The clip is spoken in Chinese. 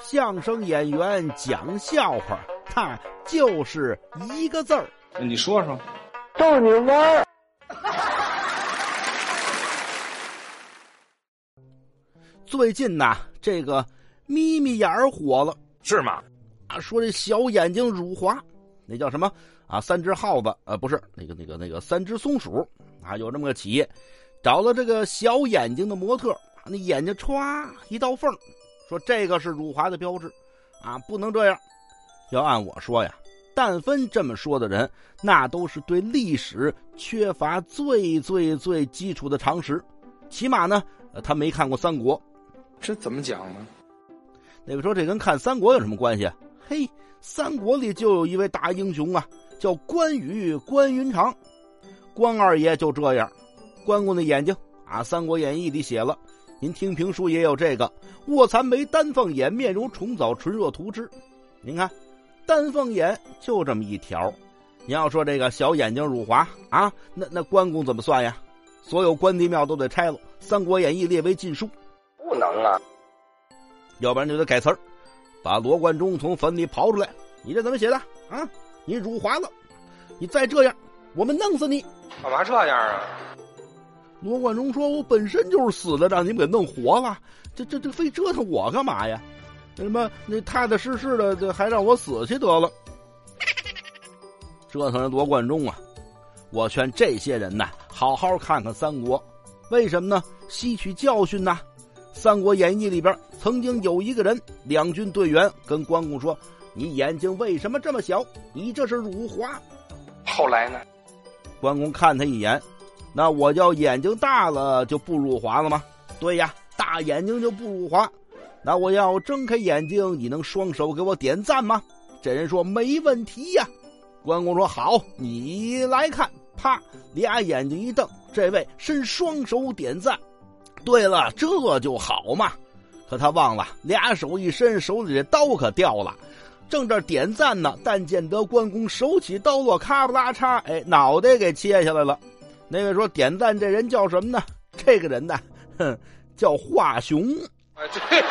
相声演员讲笑话，他就是一个字儿。你说说，逗你玩儿。最近呐，这个眯眯眼儿火了，是吗？啊，说这小眼睛辱华，那叫什么啊？三只耗子，啊，不是那个那个那个三只松鼠啊，有这么个企业，找了这个小眼睛的模特，那眼睛歘一道缝，说这个是辱华的标志，啊，不能这样。要按我说呀，但分这么说的人，那都是对历史缺乏最最最基础的常识，起码呢，他没看过三国。这怎么讲呢？那个说这跟看三国有什么关系？嘿，三国里就有一位大英雄啊，叫关羽关云长，关二爷就这样。关公的眼睛啊，《三国演义》里写了，您听评书也有这个：卧蚕眉，丹凤眼，面如重枣，唇若涂脂。您看，丹凤眼就这么一条。你要说这个小眼睛辱华啊，那那关公怎么算呀？所有关帝庙都得拆了，《三国演义》列为禁书。不能啊，要不然就得改词儿，把罗贯中从坟里刨出来。你这怎么写的啊？你辱华了！你再这样，我们弄死你！干嘛这样啊？罗贯中说：“我本身就是死的，让你们给弄活了，这这这非折腾我干嘛呀？那什么，那踏踏实实的，这还让我死去得了。”折腾人罗贯中啊！我劝这些人呐，好好看看三国，为什么呢？吸取教训呐！《三国演义》里边曾经有一个人，两军队员跟关公说：“你眼睛为什么这么小？你这是辱华。”后来呢？关公看他一眼，那我要眼睛大了就不辱华了吗？对呀，大眼睛就不辱华。那我要睁开眼睛，你能双手给我点赞吗？这人说没问题呀。关公说：“好，你来看。”啪，俩眼睛一瞪，这位伸双手点赞。对了，这就好嘛。可他忘了，俩手一伸，手里的刀可掉了。正这点赞呢，但见得关公手起刀落，咔不拉嚓，哎，脑袋给切下来了。那位说点赞这人叫什么呢？这个人呢，哼，叫华雄。啊，对。